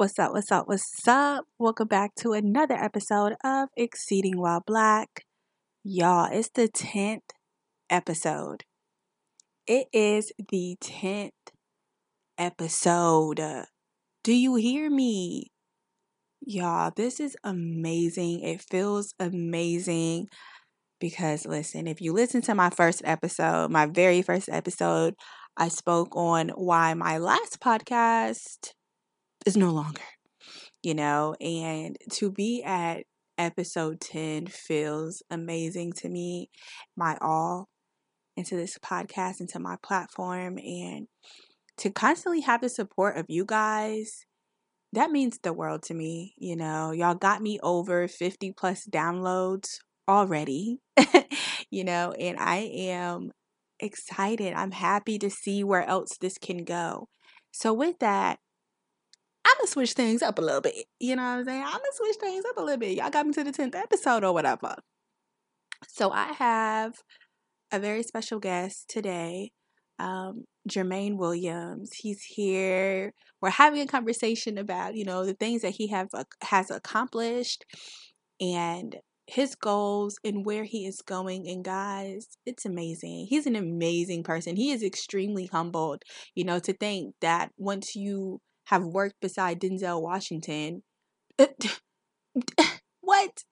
What's up? What's up? What's up? Welcome back to another episode of Exceeding While Black. Y'all, it's the 10th episode. It is the 10th episode. Do you hear me? Y'all, this is amazing. It feels amazing because, listen, if you listen to my first episode, my very first episode, I spoke on why my last podcast is no longer, you know, and to be at episode 10 feels amazing to me. My all into this podcast, into my platform, and to constantly have the support of you guys. That means the world to me. You know, y'all got me over 50 plus downloads already, you know, and I am excited. I'm happy to see where else this can go. So, with that, I'm gonna switch things up a little bit. You know what I'm saying? I'm gonna switch things up a little bit. Y'all got me to the 10th episode or whatever. So, I have a very special guest today, um, Jermaine Williams. He's here. We're having a conversation about, you know, the things that he have uh, has accomplished and his goals and where he is going. And guys, it's amazing. He's an amazing person. He is extremely humbled, you know, to think that once you have worked beside Denzel Washington, what?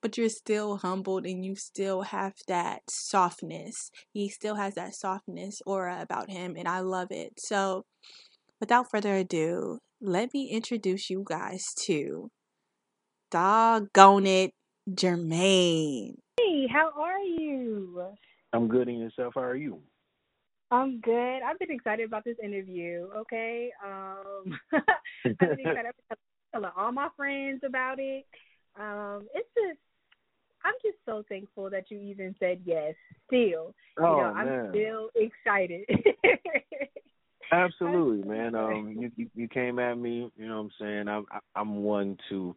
But you're still humbled and you still have that softness. He still has that softness aura about him, and I love it. So, without further ado, let me introduce you guys to doggone it, Jermaine. Hey, how are you? I'm good and yourself. How are you? I'm good. I've been excited about this interview. Okay, um, I've been excited. I've been telling all my friends about it. Um, it's just, I'm just so thankful that you even said yes. Still, oh, you know, man. I'm still excited. Absolutely, man. Um, you, you you came at me. You know what I'm saying? I'm I'm one to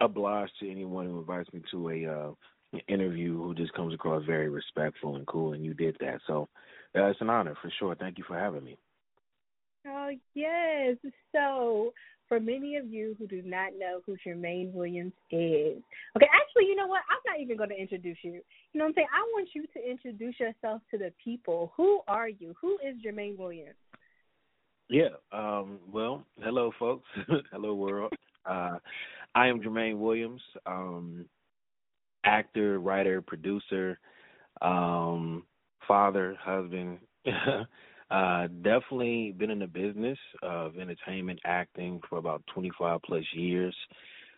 oblige to anyone who invites me to a uh interview who just comes across very respectful and cool, and you did that. So uh, it's an honor for sure. Thank you for having me. Oh yes. So for many of you who do not know who Jermaine Williams is, okay, actually, you know what? I'm not even going to introduce you. You know what I'm saying? I want you to introduce yourself to the people. Who are you? Who is Jermaine Williams? Yeah. Um, well, hello, folks. hello, world. Uh, I am Jermaine Williams, um, actor, writer, producer, um, father, husband. uh, definitely been in the business of entertainment acting for about 25 plus years.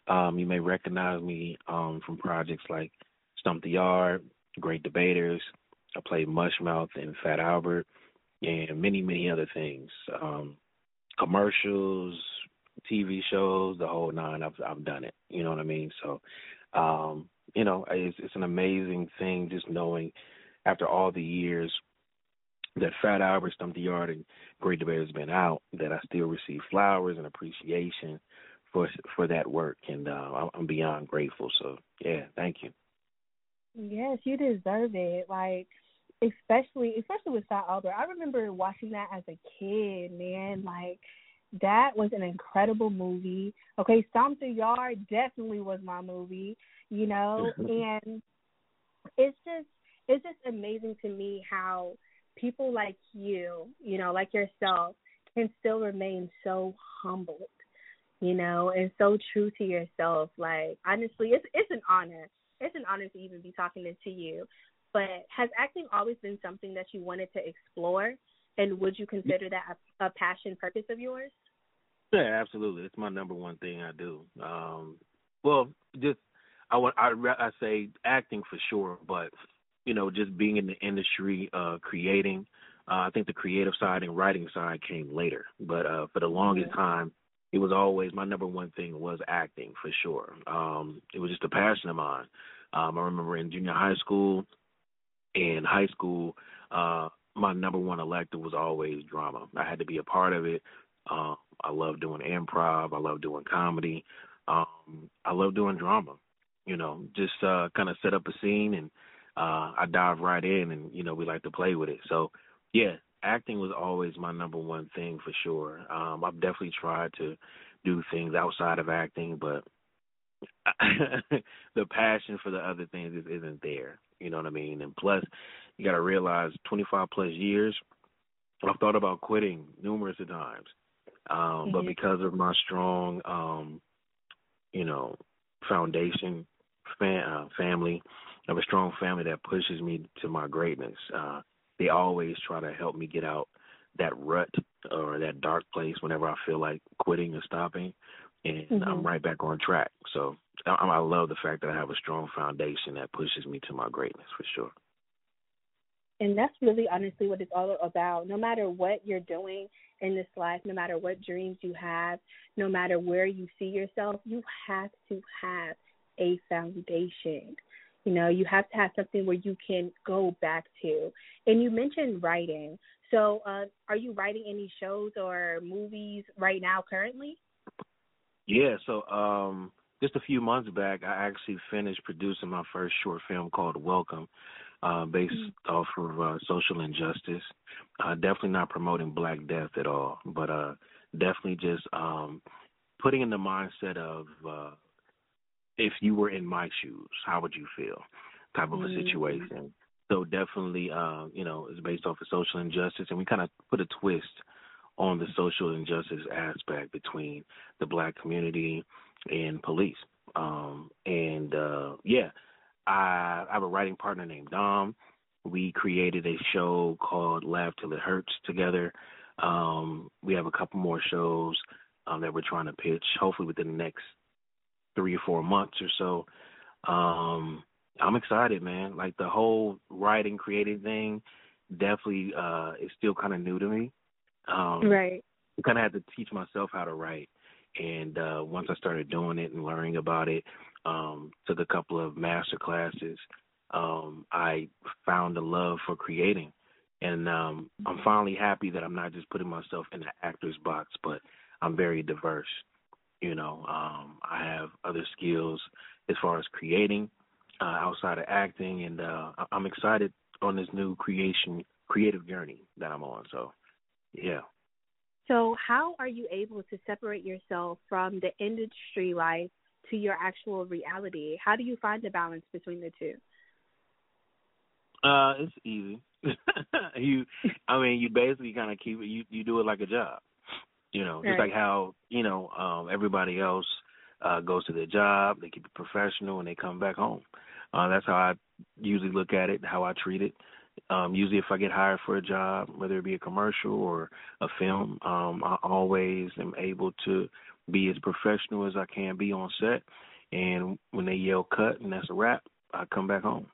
Um, you may recognize me um, from projects like Stomp the Yard, Great Debaters. I played Mushmouth and Fat Albert, and many, many other things. Um, commercials, TV shows, the whole nine. I've I've done it. You know what I mean? So, um, you know, it's it's an amazing thing just knowing after all the years that Fat Albert, Stomp the Yard, and Great Debate has been out, that I still receive flowers and appreciation for for that work, and uh, I'm beyond grateful. So, yeah, thank you. Yes, you deserve it. Like especially especially with Fat Albert. I remember watching that as a kid, man. Like that was an incredible movie. Okay, Stomp the Yard definitely was my movie, you know, and it's just it's just amazing to me how people like you, you know, like yourself, can still remain so humbled, you know, and so true to yourself. Like honestly, it's it's an honor. It's an honor to even be talking to you. But has acting always been something that you wanted to explore? And would you consider that a, a passion purpose of yours? Yeah, absolutely. It's my number one thing I do. Um, well, just I want I I say acting for sure, but you know, just being in the industry, uh, creating. Uh, I think the creative side and writing side came later, but uh, for the longest time, it was always my number one thing was acting for sure. Um, it was just a passion of mine. Um, I remember in junior high school, in high school, uh, my number one elective was always drama. I had to be a part of it. Uh, I love doing improv. I love doing comedy. Um, I love doing drama. You know, just uh, kind of set up a scene and uh, I dive right in, and you know we like to play with it. So yeah, acting was always my number one thing for sure. Um, I've definitely tried to do things outside of acting, but the passion for the other things just isn't there. You know what I mean? And plus, you got to realize 25 plus years, I've thought about quitting numerous of times. Um, mm-hmm. But because of my strong, um, you know, foundation, fam- uh, family, I have a strong family that pushes me to my greatness. Uh, they always try to help me get out that rut or that dark place whenever I feel like quitting or stopping, and mm-hmm. I'm right back on track. So I, I love the fact that I have a strong foundation that pushes me to my greatness for sure. And that's really honestly what it's all about. No matter what you're doing in this life, no matter what dreams you have, no matter where you see yourself, you have to have a foundation. You know, you have to have something where you can go back to. And you mentioned writing. So, uh, are you writing any shows or movies right now currently? Yeah, so um just a few months back I actually finished producing my first short film called Welcome, uh based mm-hmm. off of uh social injustice. Uh definitely not promoting black death at all, but uh definitely just um putting in the mindset of uh if you were in my shoes, how would you feel? Type of a mm-hmm. situation. So definitely, uh, you know, it's based off of social injustice, and we kind of put a twist on the social injustice aspect between the black community and police. Um, and uh, yeah, I, I have a writing partner named Dom. We created a show called Laugh Till It Hurts together. Um, we have a couple more shows um, that we're trying to pitch, hopefully within the next three or four months or so. Um, I'm excited, man. Like the whole writing, creating thing, definitely uh, is still kind of new to me. Um, right. Kind of had to teach myself how to write, and uh, once I started doing it and learning about it, um, took a couple of master classes. Um, I found a love for creating, and um, I'm finally happy that I'm not just putting myself in the actor's box, but I'm very diverse. You know, um, I have other skills as far as creating uh, outside of acting, and uh, I'm excited on this new creation creative journey that I'm on. So, yeah. So, how are you able to separate yourself from the industry life to your actual reality? How do you find the balance between the two? Uh, it's easy. you, I mean, you basically kind of keep it. You you do it like a job. You know, just like how you know um, everybody else uh, goes to their job, they keep it professional, and they come back home. Uh, that's how I usually look at it, how I treat it. Um, usually, if I get hired for a job, whether it be a commercial or a film, um, I always am able to be as professional as I can be on set. And when they yell cut and that's a wrap, I come back home.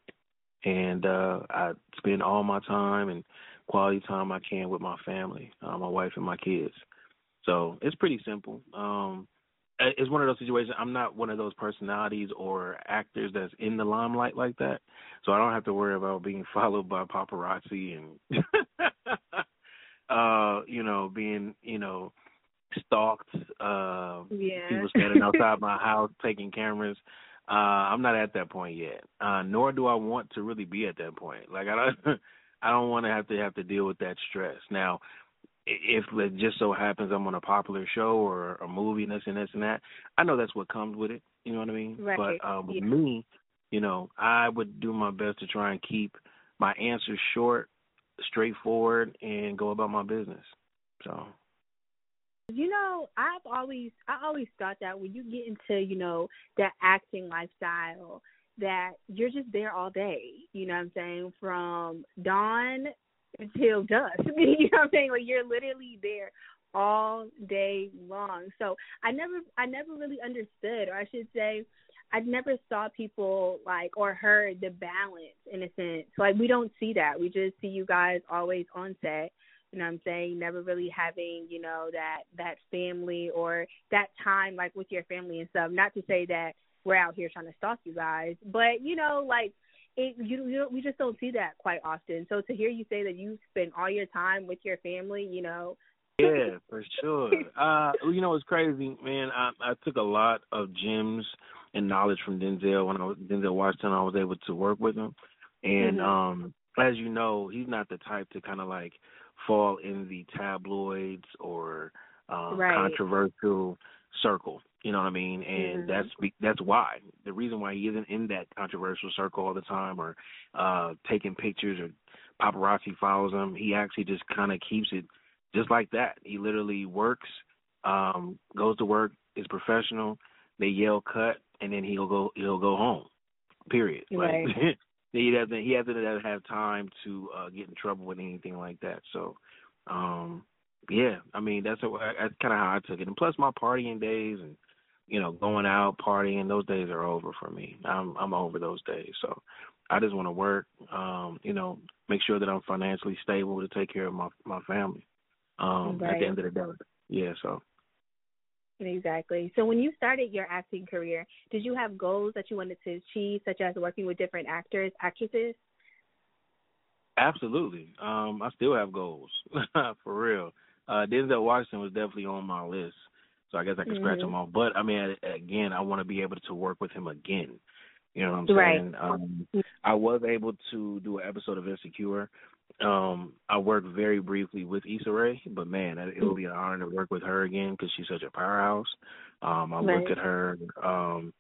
And uh, I spend all my time and quality time I can with my family, uh, my wife and my kids. So it's pretty simple. Um, it's one of those situations. I'm not one of those personalities or actors that's in the limelight like that, so I don't have to worry about being followed by paparazzi and, uh, you know, being, you know, stalked. Uh, yeah. People standing outside my house taking cameras. Uh, I'm not at that point yet. Uh, nor do I want to really be at that point. Like I don't, I don't want to have to have to deal with that stress. Now, if it just so happens I'm on a popular show or a movie and this and this and that, I know that's what comes with it. You know what I mean? Right. But um, with yeah. me, you know, I would do my best to try and keep my answers short, straightforward, and go about my business. So. You know, I've always I always thought that when you get into you know that acting lifestyle, that you're just there all day. You know what I'm saying? From dawn until dusk. you know what I'm saying? Like you're literally there all day long. So I never I never really understood or I should say I never saw people like or heard the balance in a sense. Like we don't see that. We just see you guys always on set. You know what I'm saying? Never really having, you know, that that family or that time like with your family and stuff. Not to say that we're out here trying to stalk you guys, but you know, like it you, you we just don't see that quite often. So to hear you say that you spend all your time with your family, you know. Yeah, for sure. uh, you know, it's crazy, man. I, I took a lot of gems and knowledge from Denzel when I was Denzel Washington. I was able to work with him, and mm-hmm. um, as you know, he's not the type to kind of like fall in the tabloids or um, right. controversial circle. You know what I mean? And mm-hmm. that's that's why the reason why he isn't in that controversial circle all the time or uh taking pictures or paparazzi follows him. He actually just kind of keeps it just like that. He literally works, um, goes to work, is professional. They yell cut, and then he'll go he'll go home. Period. Right. Like he doesn't he hasn't have time to uh get in trouble with anything like that. So, um, yeah, I mean that's a, that's kind of how I took it. And plus my partying days and you know going out partying those days are over for me. I'm I'm over those days. So I just want to work. Um, you know, make sure that I'm financially stable to take care of my my family. Um, right. at the end of the day, yeah. So. Exactly. So when you started your acting career, did you have goals that you wanted to achieve, such as working with different actors, actresses? Absolutely. Um, I still have goals for real. Uh, Denzel Washington was definitely on my list, so I guess I can mm-hmm. scratch him off. But I mean, again, I want to be able to work with him again. You know what I'm saying? Right. Um, I was able to do an episode of Insecure. Um, I worked very briefly with Issa Rae, but man, it will be an honor to work with her again because she's such a powerhouse. Um, I right. look at her um,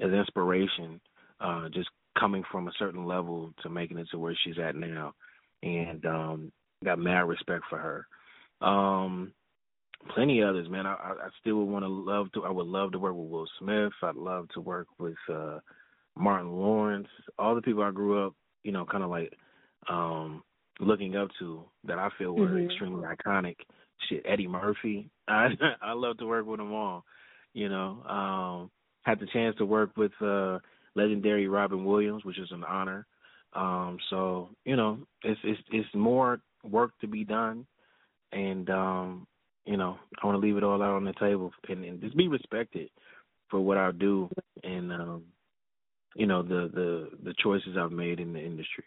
as inspiration, uh, just coming from a certain level to making it to where she's at now, and um, got mad respect for her. Um, plenty others, man. I, I still would want to love to. I would love to work with Will Smith. I'd love to work with uh, Martin Lawrence. All the people I grew up, you know, kind of like um looking up to that I feel were mm-hmm. extremely iconic. Shit, Eddie Murphy. I I love to work with them all. You know, um, had the chance to work with uh legendary Robin Williams, which is an honor. Um, so you know, it's it's it's more work to be done, and um, you know, I want to leave it all out on the table and, and just be respected for what I do and um, you know the the the choices I've made in the industry.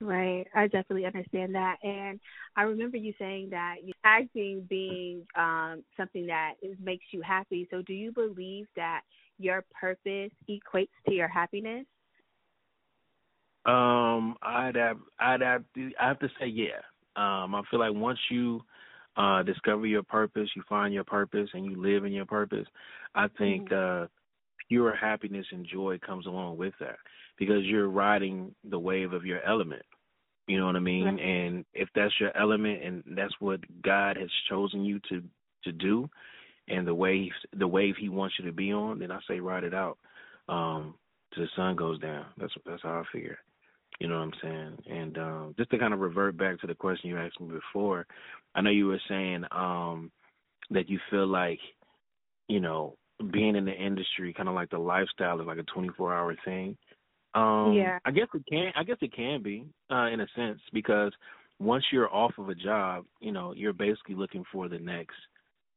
Right. I definitely understand that. And I remember you saying that acting being um something that is, makes you happy. So do you believe that your purpose equates to your happiness? Um, I'd have I'd have to I have to say yeah. Um, I feel like once you uh discover your purpose, you find your purpose and you live in your purpose, I think mm-hmm. uh pure happiness and joy comes along with that because you're riding the wave of your element. You know what I mean? Right. And if that's your element and that's what God has chosen you to to do and the wave the wave he wants you to be on, then I say ride it out. Um till the sun goes down. That's that's how I figure. You know what I'm saying? And um just to kind of revert back to the question you asked me before, I know you were saying um that you feel like, you know, being in the industry, kind of like the lifestyle is like a 24 hour thing. Um, yeah. I guess it can. I guess it can be uh, in a sense because once you're off of a job, you know, you're basically looking for the next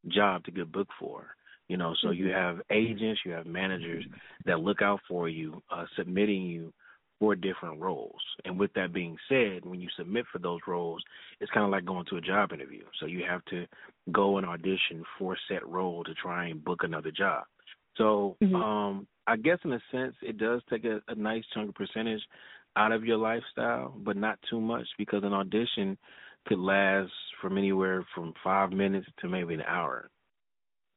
job to get booked for. You know, so you mm-hmm. have agents, you have managers that look out for you, uh, submitting you for different roles. And with that being said, when you submit for those roles, it's kind of like going to a job interview. So you have to go and audition for a set role to try and book another job. So mm-hmm. um I guess in a sense it does take a, a nice chunk of percentage out of your lifestyle, but not too much because an audition could last from anywhere from five minutes to maybe an hour.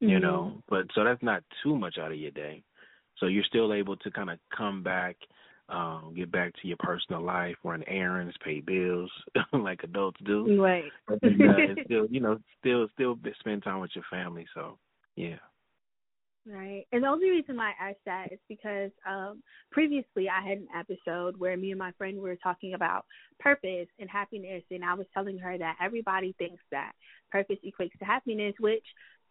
Mm-hmm. You know, but so that's not too much out of your day. So you're still able to kind of come back um, get back to your personal life, run errands, pay bills like adults do. Right. and, uh, and still, you know, still still spend time with your family. So, yeah. Right. And the only reason why I asked that is because um previously I had an episode where me and my friend were talking about purpose and happiness and I was telling her that everybody thinks that purpose equates to happiness, which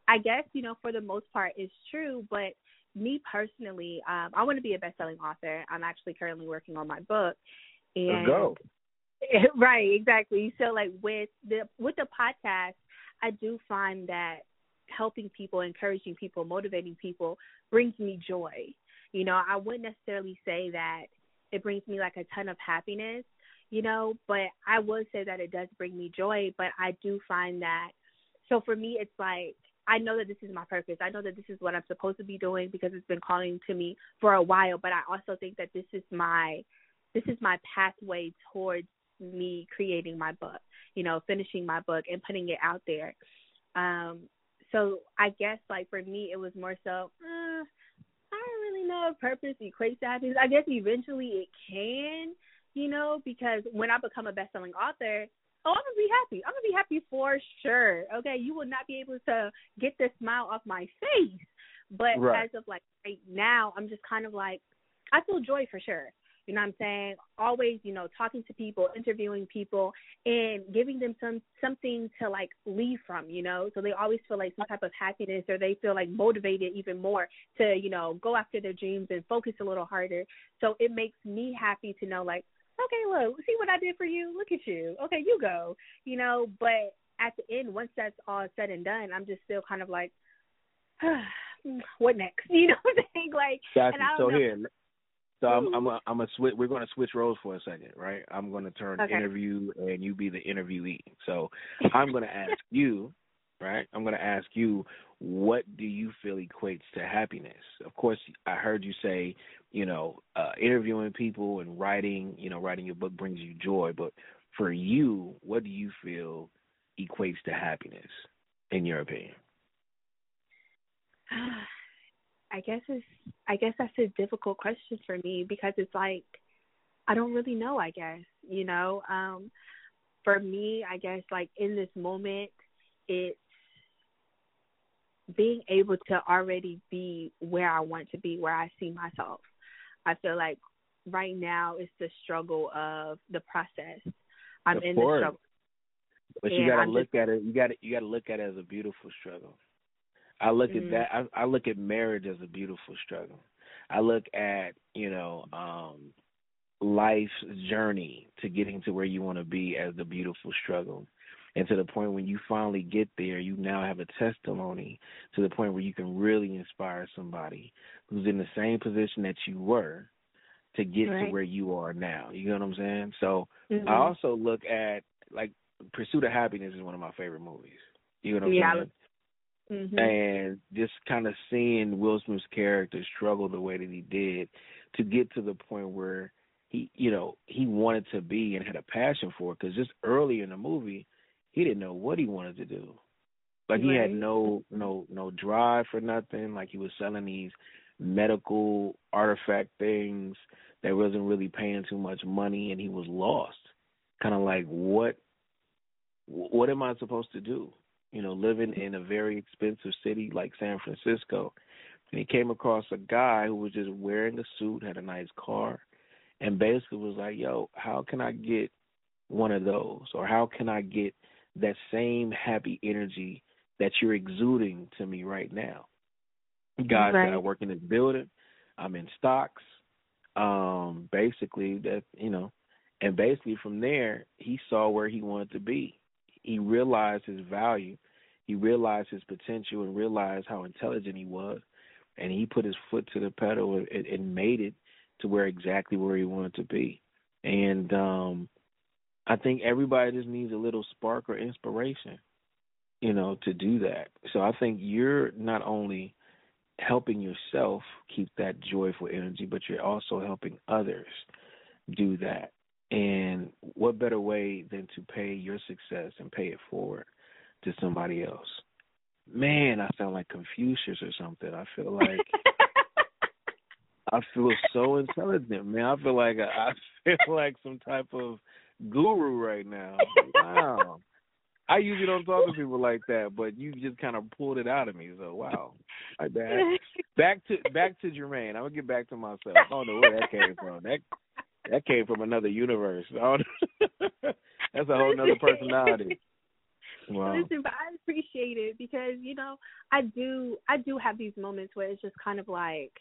I guess, you know, for the most part is true, but me personally, um, I want to be a best-selling author. I'm actually currently working on my book. And go. right, exactly. So like with the with the podcast, I do find that helping people, encouraging people, motivating people brings me joy. You know, I wouldn't necessarily say that it brings me like a ton of happiness, you know, but I would say that it does bring me joy, but I do find that so for me it's like I know that this is my purpose. I know that this is what I'm supposed to be doing because it's been calling to me for a while, but I also think that this is my this is my pathway towards me creating my book, you know, finishing my book and putting it out there. Um, so I guess like for me, it was more so. Uh, I don't really know if purpose equates to happiness. I guess eventually it can, you know, because when I become a best-selling author, oh, I'm gonna be happy. I'm gonna be happy for sure. Okay, you will not be able to get this smile off my face. But right. as of like right now, I'm just kind of like, I feel joy for sure. You know what I'm saying? Always, you know, talking to people, interviewing people, and giving them some something to like leave from. You know, so they always feel like some type of happiness, or they feel like motivated even more to, you know, go after their dreams and focus a little harder. So it makes me happy to know, like, okay, look, see what I did for you. Look at you. Okay, you go. You know, but at the end, once that's all said and done, I'm just still kind of like, what next? You know what I'm saying? Like, gotcha. and I so know. here, so I'm I'm a, I'm a switch. We're going to switch roles for a second, right? I'm going to turn Okay. interview, and you be the interviewee. So I'm going to ask you, right? I'm going to ask you, what do you feel equates to happiness? Of course, I heard you say, you know, uh, interviewing people and writing, you know, writing your book brings you joy. But for you, what do you feel equates to happiness, in your opinion? I guess it's I guess that's a difficult question for me because it's like I don't really know, I guess. You know, um for me, I guess like in this moment it's being able to already be where I want to be, where I see myself. I feel like right now it's the struggle of the process. I'm Of in course. the struggle. But you got to I'm look just- at it. You got to you got to look at it as a beautiful struggle. I look Mhm. at that. I, I look at marriage as a beautiful struggle. I look at you know um life's journey to getting to where you want to be as the beautiful struggle. And to the point when you finally get there, you now have a testimony to the point where you can really inspire somebody who's in the same position that you were to get to where you are now. You know what I'm saying? So Mhm. I also look at like Pursuit of Happiness is one of my favorite movies. You know what I'm Yeah, saying? Mhm. And just kind of seeing Will Smith's character struggle the way that he did to get to the point where he, you know, he wanted to be and had a passion for it. Because just early in the movie, he didn't know what he wanted to do. Like he had no, no, no drive for nothing. Like he was selling these medical artifact things that wasn't really paying too much money, and he was lost. Kind of like what, what am I supposed to do? You know, living in a very expensive city like San Francisco, and he came across a guy who was just wearing a suit, had a nice car, and basically was like, "Yo, how can I get one of those, or how can I get that same happy energy that you're exuding to me right now?" Guys Right. "I work in this building. I'm in stocks. Um, basically, that you know." And basically from there, he saw where he wanted to be. He realized his value. He realized his potential and realized how intelligent he was. And he put his foot to the pedal and, and made it to where exactly where he wanted to be. And um I think everybody just needs a little spark or inspiration, you know, to do that. So I think you're not only helping yourself keep that joyful energy, but you're also helping others do that. And what better way than to pay your success and pay it forward to somebody else? Man, I sound like Confucius or something. I feel like I feel so intelligent, man. I feel like I feel like some type of guru right now. Wow. I usually don't talk to people like that, but you just kind of pulled it out of me. So wow, like that. Back to back to Jermaine. I'm gonna get back to myself. I don't know where that came from. That that came from another universe. That's a whole nother personality. Wow. Listen, but I appreciate it because you know I do I do have these moments where it's just kind of like,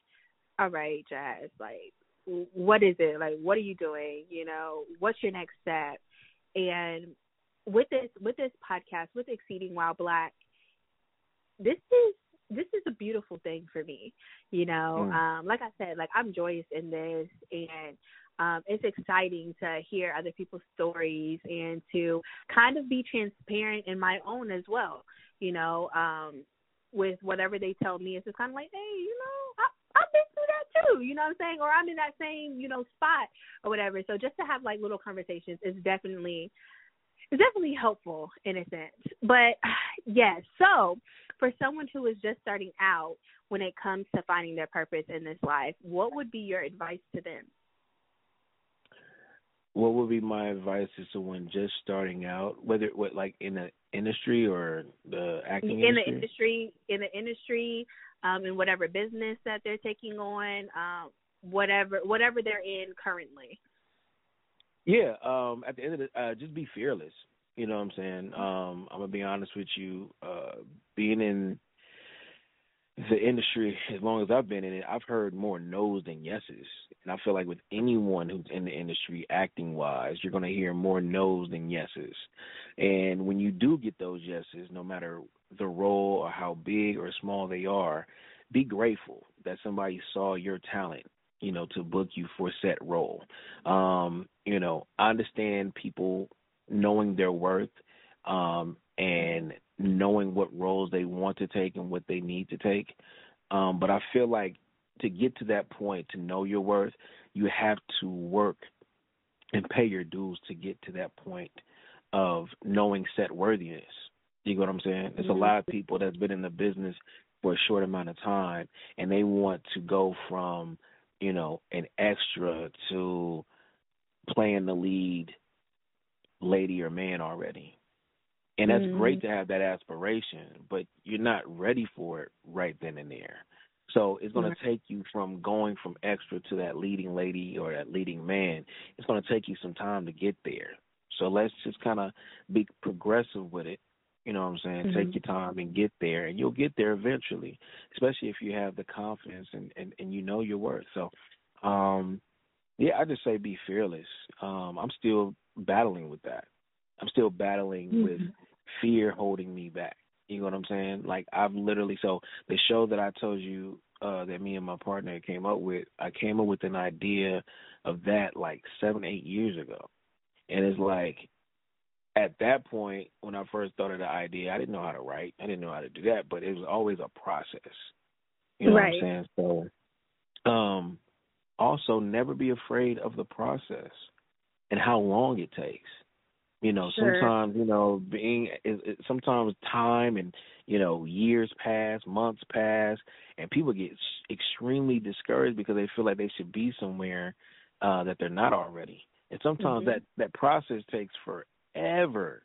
all right, Jazz, like, what is it? Like, what are you doing? You know, what's your next step? And with this with this podcast with Exceeding While Black, this is this is a beautiful thing for me. You know, Mm. um, like I said, like I'm joyous in this and um, it's exciting to hear other people's stories and to kind of be transparent in my own as well. You know, um, with whatever they tell me. It's just kind of like, hey, you know, I've been through that too. You know what I'm saying? Or I'm in that same you know spot or whatever. So just to have like little conversations is definitely it's definitely helpful in a sense. But yes, so for someone who is just starting out when it comes to finding their purpose in this life, what would be your advice to them? What would be my advice to someone just starting out, whether what like in the industry or the acting in industry? the industry, in the industry, um, in whatever business that they're taking on, um, whatever whatever they're in currently. Yeah, um, at the end of the, uh, just be fearless. You know what I'm saying? Um, I'm gonna be honest with you. Uh, being in the industry as long as I've been in it, I've heard more no's than yeses, and I feel like with anyone who's in the industry, acting wise, you're gonna hear more no's than yeses. And when you do get those yeses, no matter the role or how big or small they are, be grateful that somebody saw your talent you know, to book you for set role. Um, you know, I understand people knowing their worth um, and knowing what roles they want to take and what they need to take. Um, but I feel like to get to that point, to know your worth, you have to work and pay your dues to get to that point of knowing set worthiness. You know what I'm saying? There's a lot of people that's been in the business for a short amount of time and they want to go from you know, an extra to playing the lead lady or man already. And that's mm-hmm. great to have that aspiration, but you're not ready for it right then and there. So it's going to take you from going from extra to that leading lady or that leading man. It's going to take you some time to get there. So let's just kind of be progressive with it you know what I'm saying? Mm-hmm. Take your time and get there, and you'll get there eventually. Especially if you have the confidence and and and you know your worth. So, um, yeah, I just say be fearless. Um, I'm still battling with that. I'm still battling mm-hmm. with fear holding me back. You know what I'm saying? Like I've literally so the show that I told you uh that me and my partner came up with, I came up with an idea of that like seven, eight years ago. And it's like at that point, when I first thought of the idea, I didn't know how to write. I didn't know how to do that, but it was always a process. You know right. what I'm saying? So, um, also never be afraid of the process and how long it takes. You know, sure. sometimes you know being it, it, sometimes time and you know years pass, months pass, and people get extremely discouraged because they feel like they should be somewhere uh that they're not already. And sometimes mm-hmm. that that process takes forever.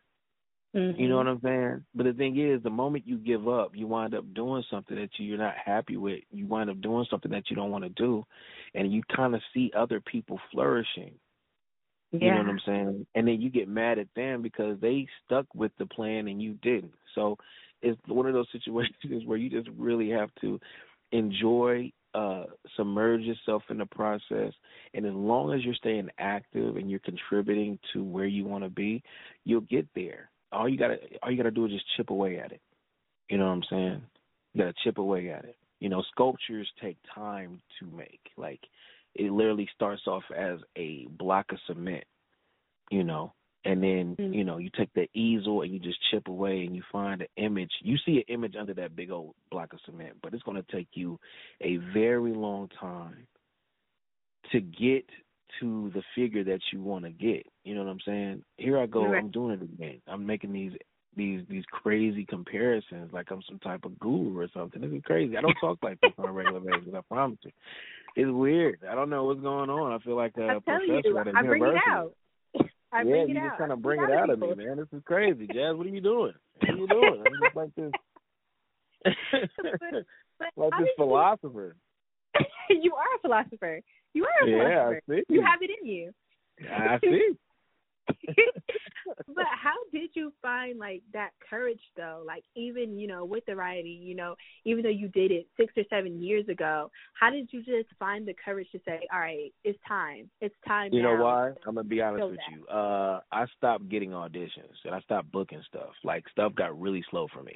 Mm-hmm. You know what I'm saying? But the thing is, the moment you give up, you wind up doing something that you're not happy with. You wind up doing something that you don't want to do, and you kind of see other people flourishing. Yeah. You know what I'm saying? And then you get mad at them because they stuck with the plan and you didn't. So it's one of those situations where you just really have to enjoy uh, submerge yourself in the process. And as long as you're staying active and you're contributing to where you want to be, you'll get there. All you gotta all you gotta do is just chip away at it. You know what I'm saying? You gotta chip away at it. You know, sculptures take time to make. Like it literally starts off as a block of cement, you know, and then mm-hmm. you know you take the easel and you just chip away and you find an image. You see an image under that big old block of cement but it's going to take you a very long time to get to the figure that you want to get. You know what i'm saying? Here i go right. i'm doing it again. I'm making these these these crazy comparisons like i'm some type of guru or something. This is crazy. I don't talk like this on a regular basis i promise you it's weird i don't know what's going on i feel like a professor you, at a I university bring it out. I yeah, bring you it just kind of bring it out of me, man. This is crazy, Jazz. What are you doing? What are you doing? I'm just like this, but, but like this philosopher. You, you are a philosopher. You are a yeah, philosopher. I see. You have it in you. I see. but how did you find like that courage though? Like even, you know, with the writing, you know, even though you did it six or seven years ago, how did you just find the courage to say, All right, it's time. It's time You now. know why? I'm gonna be honest with that. you. Uh I stopped getting auditions and I stopped booking stuff. Like stuff got really slow for me.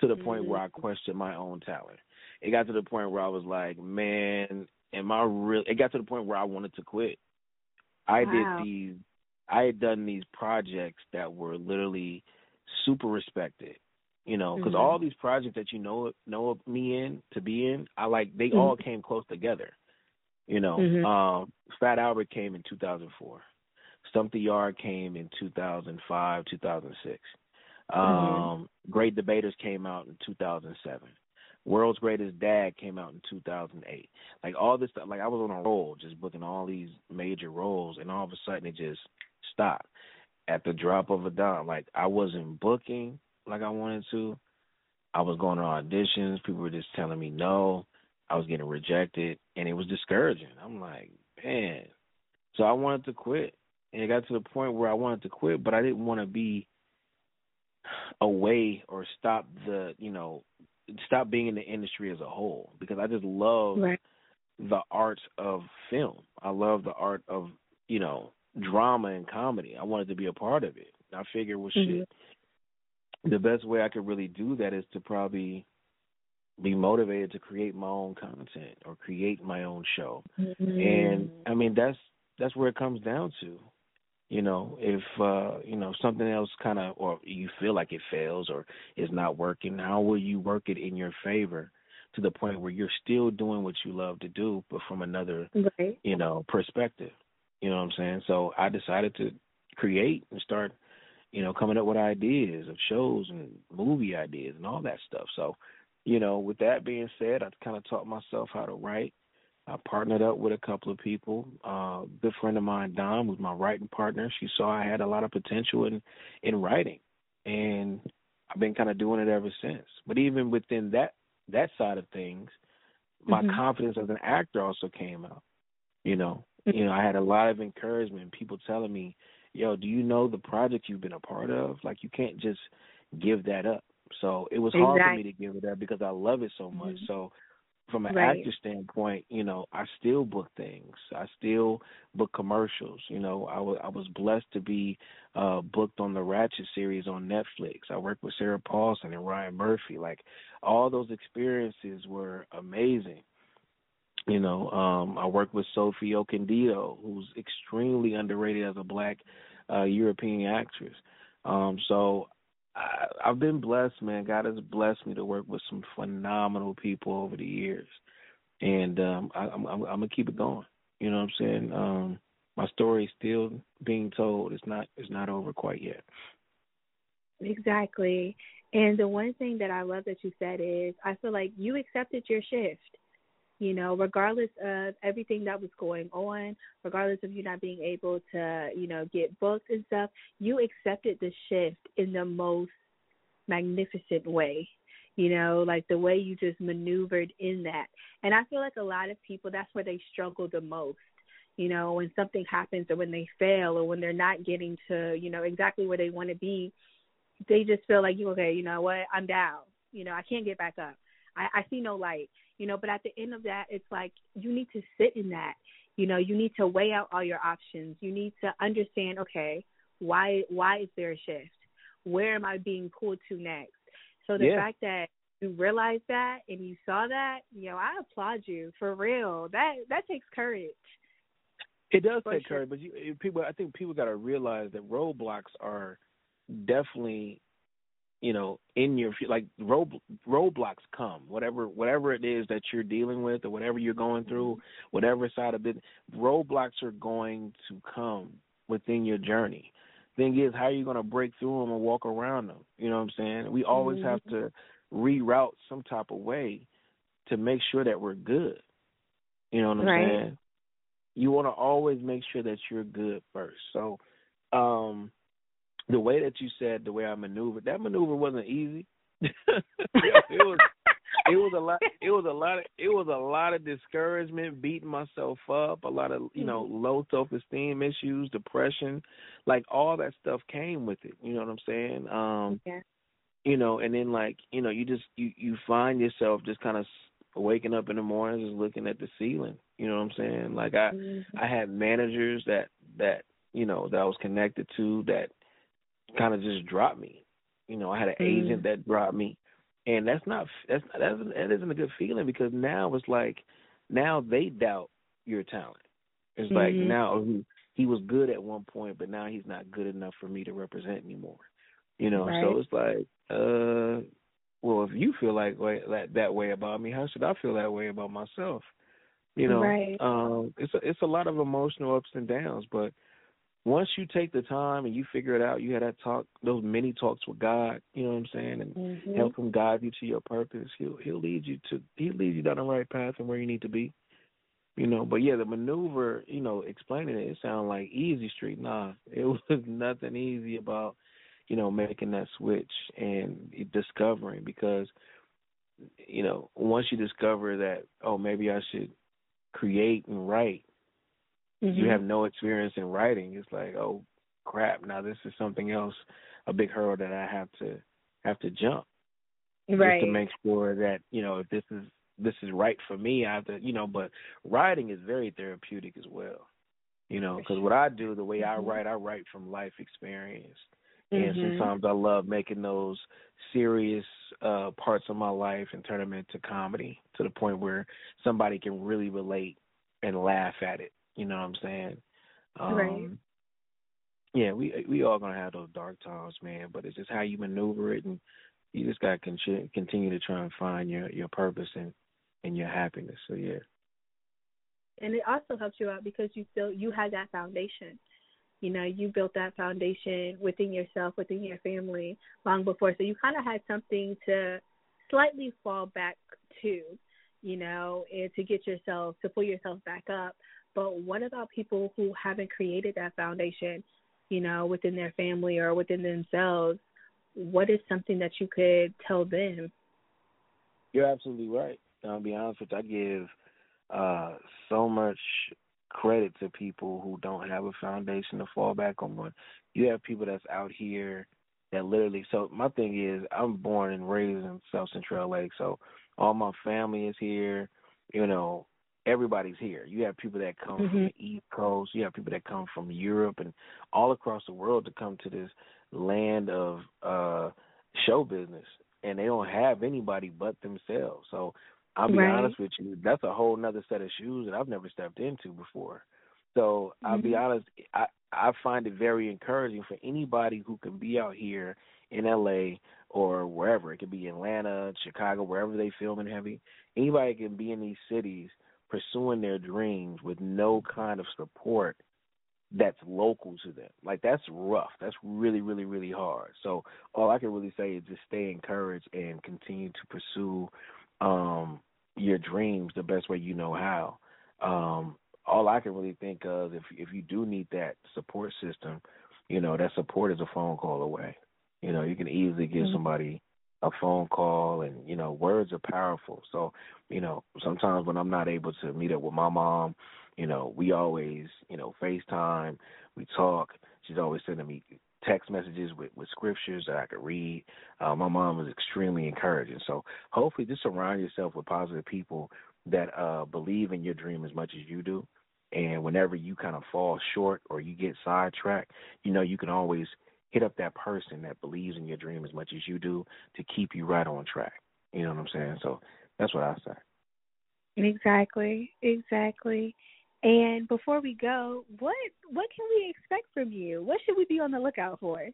To the point mm-hmm. where I questioned my own talent. It got to the point where I was like, Man, am I real it got to the point where I wanted to quit. I wow. did these I had done these projects that were literally super respected. You know, because Mhm. all these projects that you know know me in to be in, I like they Mhm. all came close together. You know, Mhm. um, Fat Albert came in 2004. Stomp the Yard came in 2005, 2006. Um, Great Debaters came out in 2007. World's Greatest Dad came out in 2008. Like all this stuff, like I was on a roll, just booking all these major roles, and all of a sudden it just stopped at the drop of a dime. Like I wasn't booking like I wanted to. I was going to auditions. People were just telling me no. I was getting rejected, and it was discouraging. I'm like, man. So I wanted to quit, and it got to the point where I wanted to quit, but I didn't want to be away or stop the, you know, stop being in the industry as a whole because I just love Right. the art of film. I love the art of, you know, drama and comedy. I wanted to be a part of it. I figured, well, Mhm. shit, the best way I could really do that is to probably be motivated to create my own content or create my own show. And I mean, that's that's where it comes down to. You know, if uh, you know something else kind of, or you feel like it fails or is not working, how will you work it in your favor to the point where you're still doing what you love to do, but from another right. you know, perspective. You know what I'm saying? So I decided to create and start, you know, coming up with ideas of shows and movie ideas and all that stuff. So, you know, with that being said, I kind of taught myself how to write. I partnered up with a couple of people. Uh, a good friend of mine, Dom, was my writing partner. She saw I had a lot of potential in in writing, and I've been kind of doing it ever since. But even within that that side of things, my Mhm. confidence as an actor also came out. You know, you know, I had a lot of encouragement, people telling me, "Yo, do you know the project you've been a part of? Like, you can't just give that up." So it was hard for me to give it up because I love it so much. Mhm. So, from an Right. actor standpoint, you know, I still book things. I still book commercials. You know, I was I was blessed to be uh booked on the Ratched series on Netflix. I worked with Sarah Paulson and Ryan Murphy. Like all those experiences were amazing. You know, um, I work with Sophie Okonedo, who's extremely underrated as a black uh, European actress. Um, so I, I've been blessed, man. God has blessed me to work with some phenomenal people over the years, and um, I, I'm, I'm, I'm gonna keep it going. You know what I'm saying? Um, my story is still being told. It's not it's not over quite yet. Exactly. And the one thing that I love that you said is I feel like you accepted your shift. You know, regardless of everything that was going on, regardless of you not being able to, you know, get booked and stuff, you accepted the shift in the most magnificent way. You know, like the way you just maneuvered in that. And I feel like a lot of people that's where they struggle the most. You know, when something happens or when they fail or when they're not getting to, you know, exactly where they want to be, they just feel like you okay, you know what, I'm down. You know, I can't get back up. I, I see no light. You know, but at the end of that it's like you need to sit in that. You know, you need to weigh out all your options. You need to understand, okay, why why is there a shift? Where am I being pulled to next? So the Yeah. fact that you realized that and you saw that, you know, I applaud you for real. That that takes courage. It does For take sure. courage, but you, you- people. I think people got to realize that roadblocks are definitely, you know, in your like road roadblocks come. Whatever whatever it is that you're dealing with, or whatever you're going through, whatever side of it, roadblocks are going to come within your journey. Thing is, how are you going to break through them and walk around them? You know what I'm saying? We always have to reroute some type of way to make sure that we're good. You know what I'm Right. saying? You want to always make sure that you're good first. So, um, the way that you said, the way I maneuvered, that maneuver wasn't easy. it was it was a lot it was a lot of it was a lot of discouragement beating myself up a lot of you know low self esteem issues depression like all that stuff came with it you know what i'm saying um Yeah. you know and then like you know you just you you find yourself just kind of waking up in the morning just looking at the ceiling you know what i'm saying like i i had managers that that you know that i was connected to that kind of just dropped me you know i had an Mm. agent that dropped me and that's not that's that's that isn't a good feeling because now it's like now they doubt your talent. It's like Mhm. now he, he was good at one point, but now he's not good enough for me to represent anymore. You know, right. so it's like, uh, well, if you feel like way, that that way about me, how should I feel that way about myself? You know, right. um, it's a, it's a lot of emotional ups and downs, but once you take the time and you figure it out, you had that talk, those many talks with God. You know what I'm saying, and mm-hmm. help Him guide you to your purpose. He'll He'll lead you to He'll lead you down the right path and where you need to be. You know, but yeah, the maneuver, you know, explaining it, it sounded like easy street. Nah, it was nothing easy about, you know, making that switch and discovering because, you know, once you discover that, oh, maybe I should create and write, mm-hmm. you have no experience in writing. It's like, oh crap, now this is something else, a big hurdle that I have to have to jump. Right. Just to make sure that, you know, if this is this is right for me. I have to, you know, but writing is very therapeutic as well. You know, because what I do, the way mm-hmm. I write, I write from life experience, mm-hmm. and sometimes I love making those serious uh parts of my life and turn them into comedy to the point where somebody can really relate and laugh at it. You know what I'm saying? Um, right. Yeah, we we all gonna have those dark times, man. But it's just how you maneuver it, and you just gotta con- continue to try and find your your purpose and and your happiness. So yeah. And it also helps you out because you still you had that foundation. You know, you built that foundation within yourself, within your family long before. So you kind of had something to slightly fall back to, you know, and to get yourself to pull yourself back up. But what about people who haven't created that foundation, you know, within their family or within themselves? What is something that you could tell them? You're absolutely right. I'll be honest with you, I give uh, so much credit to people who don't have a foundation to fall back on. You have people that's out here that literally. So my thing is, I'm born and raised in South Central LA, so all my family is here. You know, everybody's here. You have people that come mm-hmm. from the East Coast. You have people that come from Europe and all across the world to come to this land of uh show business, and they don't have anybody but themselves. So I'll be right. honest with you, that's a whole nother set of shoes that I've never stepped into before. So mm-hmm. I'll be honest, I I find it very encouraging for anybody who can be out here in LA or wherever. It could be Atlanta, Chicago, wherever they film filming heavy. Anybody can be in these cities pursuing their dreams with no kind of support that's local to them. Like that's rough. That's really, really, really hard. So all I can really say is just stay encouraged and continue to pursue um your dreams the best way you know how. Um all I can really think of if if you do need that support system, you know, that support is a phone call away. You know, you can easily give mm-hmm. somebody a phone call and, you know, words are powerful. So, you know, sometimes when I'm not able to meet up with my mom, you know, we always, you know, FaceTime, we talk. She's always sending me text messages with, with scriptures that I could read. Uh, my mom was extremely encouraging. So hopefully just surround yourself with positive people that uh, believe in your dream as much as you do. And whenever you kind of fall short or you get sidetracked, you know, you can always hit up that person that believes in your dream as much as you do to keep you right on track. You know what I'm saying? So that's what I say. Exactly. Exactly. And before we go, what what can we expect from you? What should we be on the lookout for?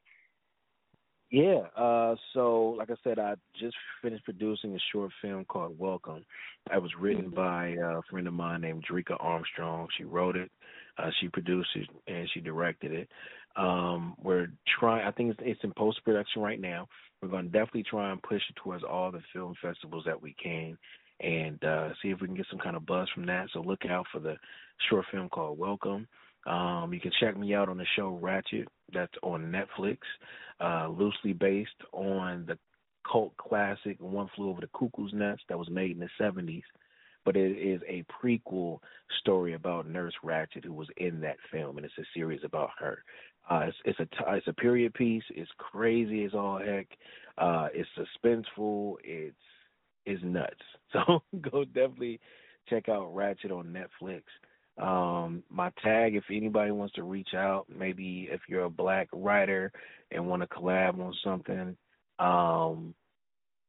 Yeah, uh, so like I said, I just finished producing a short film called Welcome. It was written by a friend of mine named Drika Armstrong. She wrote it, uh, she produced it, and she directed it. Um, we're trying. I think it's, it's in post production right now. We're going to definitely try and push it towards all the film festivals that we can, and uh, see if we can get some kind of buzz from that. So look out for the short film called Welcome. Um, you can check me out on the show Ratched. That's on Netflix, uh, loosely based on the cult classic One Flew Over the Cuckoo's Nest that was made in the 70s. But it is a prequel story about Nurse Ratched, who was in that film, and it's a series about her. Uh, it's, it's a it's a period piece. It's crazy as all heck. Uh, it's suspenseful. It's it's nuts. So go definitely check out Ratched on Netflix. Um, my tag, if anybody wants to reach out, maybe if you're a black writer and want to collab on something, um,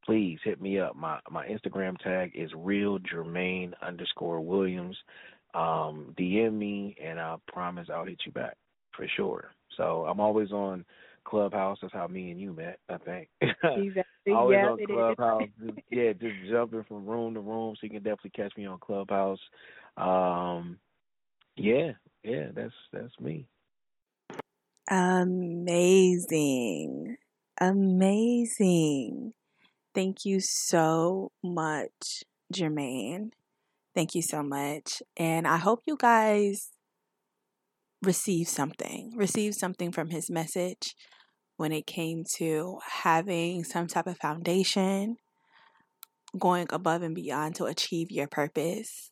please hit me up. My my Instagram tag is real Jermaine underscore Williams. Um, DM me and I promise I'll hit you back for sure. So I'm always on Clubhouse. That's how me and you met, I think. Exactly. Always yeah, on. Clubhouse. just, yeah, just jumping from room to room. So you can definitely catch me on Clubhouse. Um, yeah, yeah, that's that's me. Amazing. Amazing. Thank you so much, Jermaine. Thank you so much. And I hope you guys receive something, receive something from his message when it came to having some type of foundation, going above and beyond to achieve your purpose,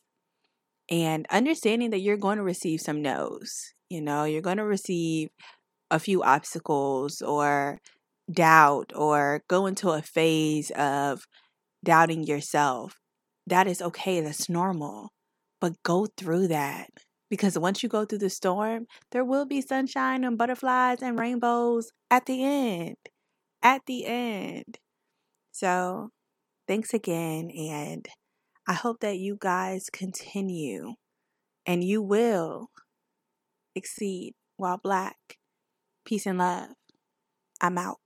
and understanding that you're going to receive some no's. You know, you're going to receive a few obstacles or doubt or go into a phase of doubting yourself. That is okay, that's normal. But go through that because once you go through the storm, there will be sunshine and butterflies and rainbows at the end. At the end. So, thanks again. And I hope that you guys continue and you will exceed while black. Peace and love. I'm out.